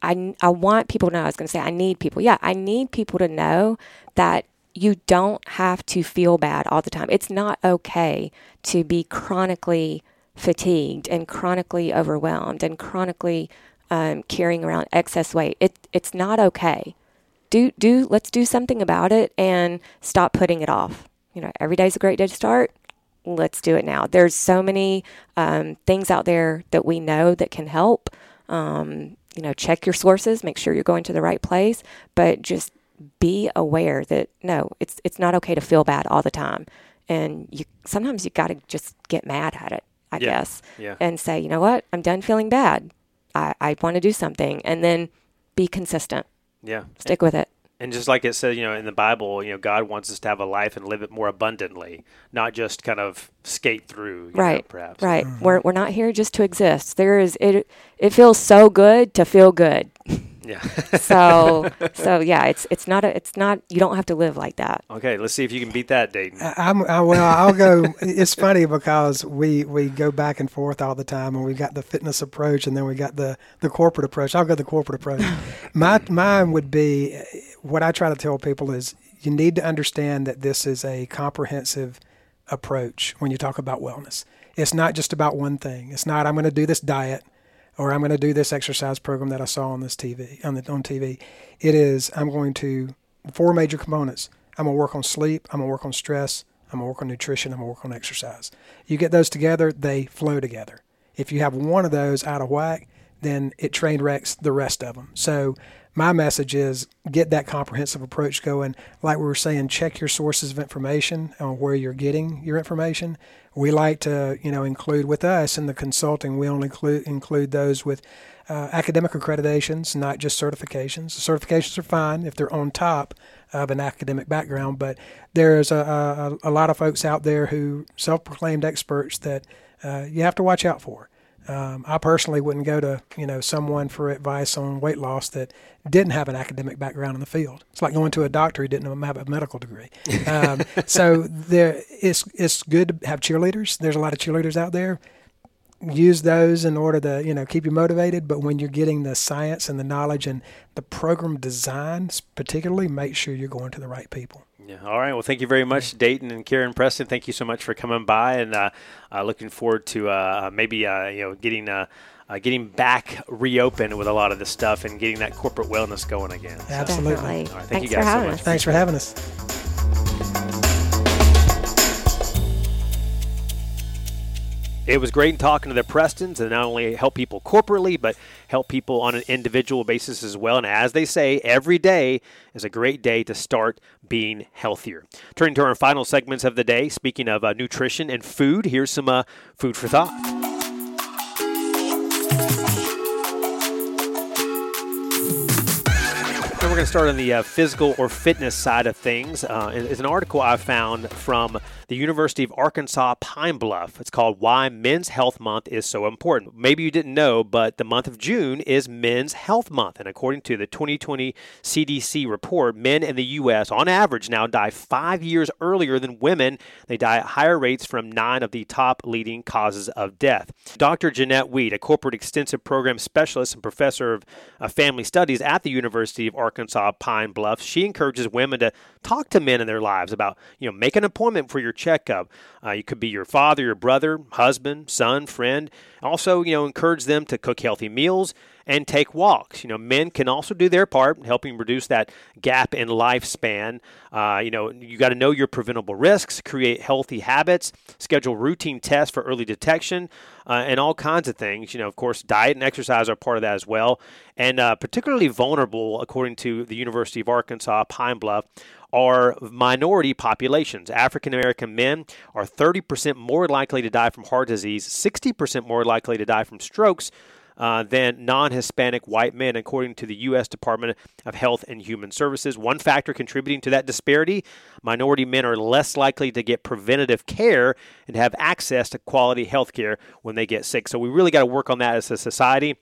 I, I want people to know, I was going to say, I need people. Yeah, I need people to know that you don't have to feel bad all the time. It's not okay to be chronically fatigued and chronically overwhelmed and chronically um, carrying around excess weight. It, it's not okay. Do do let's do something about it and stop putting it off. You know, every day's a great day to start let's do it now. There's so many um, things out there that we know that can help. Um, you know, check your sources, make sure you're going to the right place, but just be aware that no, it's it's not okay to feel bad all the time. And you sometimes you got to just get mad at it, I Yeah. guess, Yeah. and say, you know what, I'm done feeling bad. I, I want to do something, and then be consistent. Yeah. Stick with it. And just like it says, you know, in the Bible, you know, God wants us to have a life and live it more abundantly, not just kind of skate through, you know, right perhaps. right mm-hmm. we're, we're not here just to exist there is it it feels so good to feel good (laughs) Yeah. so (laughs) so yeah it's it's not a it's not you don't have to live like that okay, let's see if you can beat that, Dayton. I- I'm I, well. I'll go. It's funny because we we go back and forth all the time, and we got the fitness approach, and then we got the the corporate approach. I'll go the corporate approach. (laughs) My mine would be what I try to tell people is you need to understand that this is a comprehensive approach when you talk about wellness. It's not just about one thing. It's not I'm going to do this diet or I'm going to do this exercise program that I saw on this TV on the on TV. It is I'm going to four major components. I'm going to work on sleep. I'm going to work on stress. I'm gonna work on nutrition, I'm gonna work on exercise. You get those together, they flow together. If you have one of those out of whack, then it train wrecks the rest of them. So my message is get that comprehensive approach going. Like we were saying, check your sources of information on where you're getting your information. We like to, you know, include with us in the consulting. We only include include those with uh, academic accreditations, not just certifications. Certifications are fine if they're on top of an academic background, but there's a, a, a lot of folks out there who self-proclaimed experts that uh, you have to watch out for. Um, I personally wouldn't go to you know someone for advice on weight loss that didn't have an academic background in the field. It's like going to a doctor who didn't have a medical degree. Um, (laughs) so there, it's it's good to have cheerleaders. There's a lot of cheerleaders out there. Use those in order to you know keep you motivated. But when you're getting the science and the knowledge and the program design, particularly, make sure you're going to the right people. Yeah. All right. Well, thank you very much, Dayton and Karen Preston. Thank you so much for coming by, and uh, uh, looking forward to uh, maybe uh, you know getting. Uh, uh, getting back reopened with a lot of this stuff and getting that corporate wellness going again. Absolutely. Definitely. All right, thank Thanks you guys for having so much. us. Thanks for having us. It was great talking to the Prestons and not only help people corporately, but help people on an individual basis as well. And as they say, every day is a great day to start being healthier. Turning to our final segments of the day, speaking of uh, nutrition and food, here's some uh, food for thought. Going to start on the uh, physical or fitness side of things. Uh, it's an article I found from the University of Arkansas Pine Bluff. It's called Why Men's Health Month is So Important. Maybe you didn't know, but the month of June is Men's Health Month. And according to the 2020 CDC report, men in the U.S. on average now die five years earlier than women. They die at higher rates from nine of the top leading causes of death. Dr. Jeanette Weed, a cooperative extension program specialist and professor of uh, family studies at the University of Arkansas Pine Bluff, she encourages women to talk to men in their lives about, you know, make an appointment for your checkup. Uh, you could be your father, your brother, husband, son, friend. Also, you know, encourage them to cook healthy meals and take walks. You know, men can also do their part in helping reduce that gap in lifespan. Uh, you know, you got to know your preventable risks, create healthy habits, schedule routine tests for early detection, uh, and all kinds of things. You know, of course, diet and exercise are part of that as well. And uh, particularly vulnerable, according to the University of Arkansas Pine Bluff, are minority populations. African American men are 30% more likely to die from heart disease, 60% more likely to die from strokes. Uh, than non Hispanic white men, according to the U.S. Department of Health and Human Services. One factor contributing to that disparity minority men are less likely to get preventative care and have access to quality health care when they get sick. So we really got to work on that as a society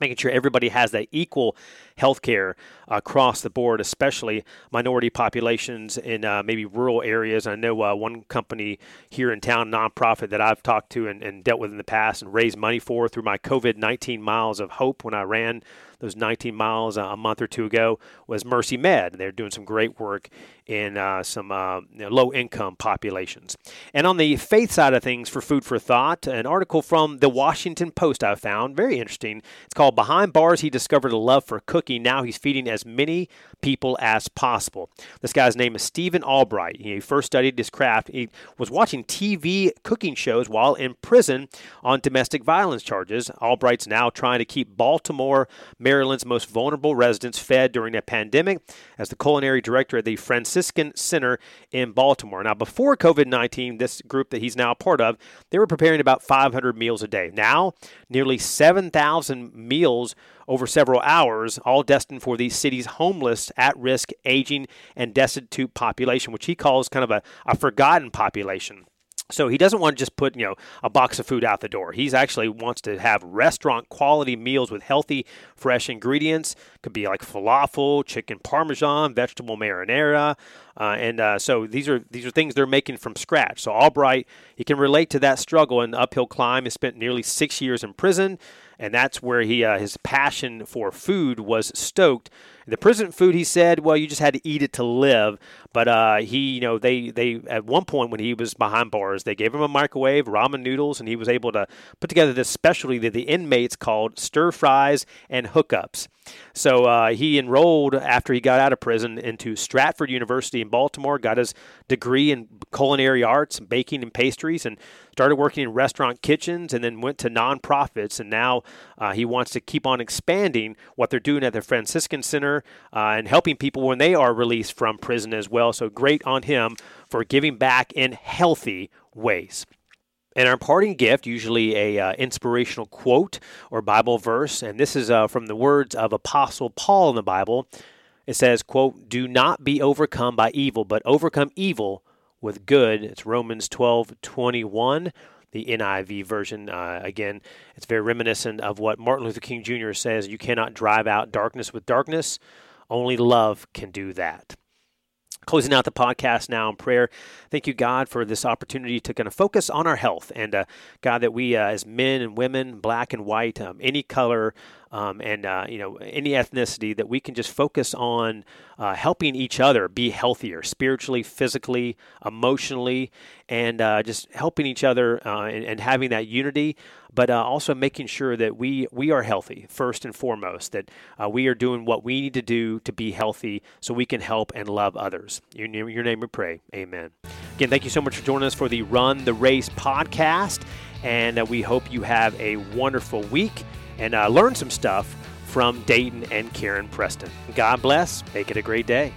making sure everybody has that equal health care across the board, especially minority populations in uh, maybe rural areas. I know uh, one company here in town, nonprofit that I've talked to and, and dealt with in the past and raised money for through my COVID 19 miles of hope when I ran those 19 miles a month or two ago was Mercy Med. They're doing some great work in uh, some uh, you know, low income populations. And on the faith side of things, for food for thought, an article from the Washington Post I found very interesting. It's called Behind Bars. He discovered a love for cooking. Now he's feeding as many people as possible. This guy's name is Stephen Albright. He first studied his craft. He was watching TV cooking shows while in prison on domestic violence charges. Albright's now trying to keep Baltimore, Maryland's most vulnerable residents fed during a pandemic as the culinary director at the Franciscan Center in Baltimore. Now, before COVID 19, this group that he's now a part of, they were preparing about 500 meals a day. Now, nearly 7,000 meals over several hours, all destined for the city's homeless, at risk, aging, and destitute population, which he calls kind of a, a forgotten population. So he doesn't want to just put, you know, a box of food out the door. He's actually wants to have restaurant quality meals with healthy, fresh ingredients. Could be like falafel, chicken parmesan, vegetable marinara, uh, and uh, so these are these are things they're making from scratch. So Albright, he can relate to that struggle and uphill climb. He spent nearly six years in prison, and that's where he uh, his passion for food was stoked. The prison food, he said, well, you just had to eat it to live. But uh, he, you know, they they at one point when he was behind bars, they gave him a microwave, ramen noodles, and he was able to put together this specialty that the inmates called stir fries and hookups. So uh, he enrolled after he got out of prison into Stratford University in Baltimore, got his degree in culinary arts, and baking and pastries, and started working in restaurant kitchens and then went to nonprofits. And now uh, he wants to keep on expanding what they're doing at the Franciscan Center uh, and helping people when they are released from prison as well. So great on him for giving back in healthy ways. And our parting gift, usually a uh, inspirational quote or Bible verse, and this is uh, from the words of Apostle Paul in the Bible. It says, "quote Do not be overcome by evil, but overcome evil with good." It's Romans twelve twenty one, the NIV version. Uh, again, it's very reminiscent of what Martin Luther King Jr. says: "You cannot drive out darkness with darkness; only love can do that." Closing out the podcast now in prayer. Thank you, God, for this opportunity to kind of focus on our health. And uh, God, that we uh, as men and women, black and white, um, any color, um, and uh, you know any ethnicity, that we can just focus on uh, helping each other be healthier spiritually, physically, emotionally, and uh, just helping each other uh, and, and, having that unity. But uh, also making sure that we we are healthy first and foremost. That uh, we are doing what we need to do to be healthy, so we can help and love others. Your, your name we pray. Amen. Again, thank you so much for joining us for the Run the Race podcast, and we hope you have a wonderful week and uh, learn some stuff from Dayton and Karen Preston. God bless. Make it a great day.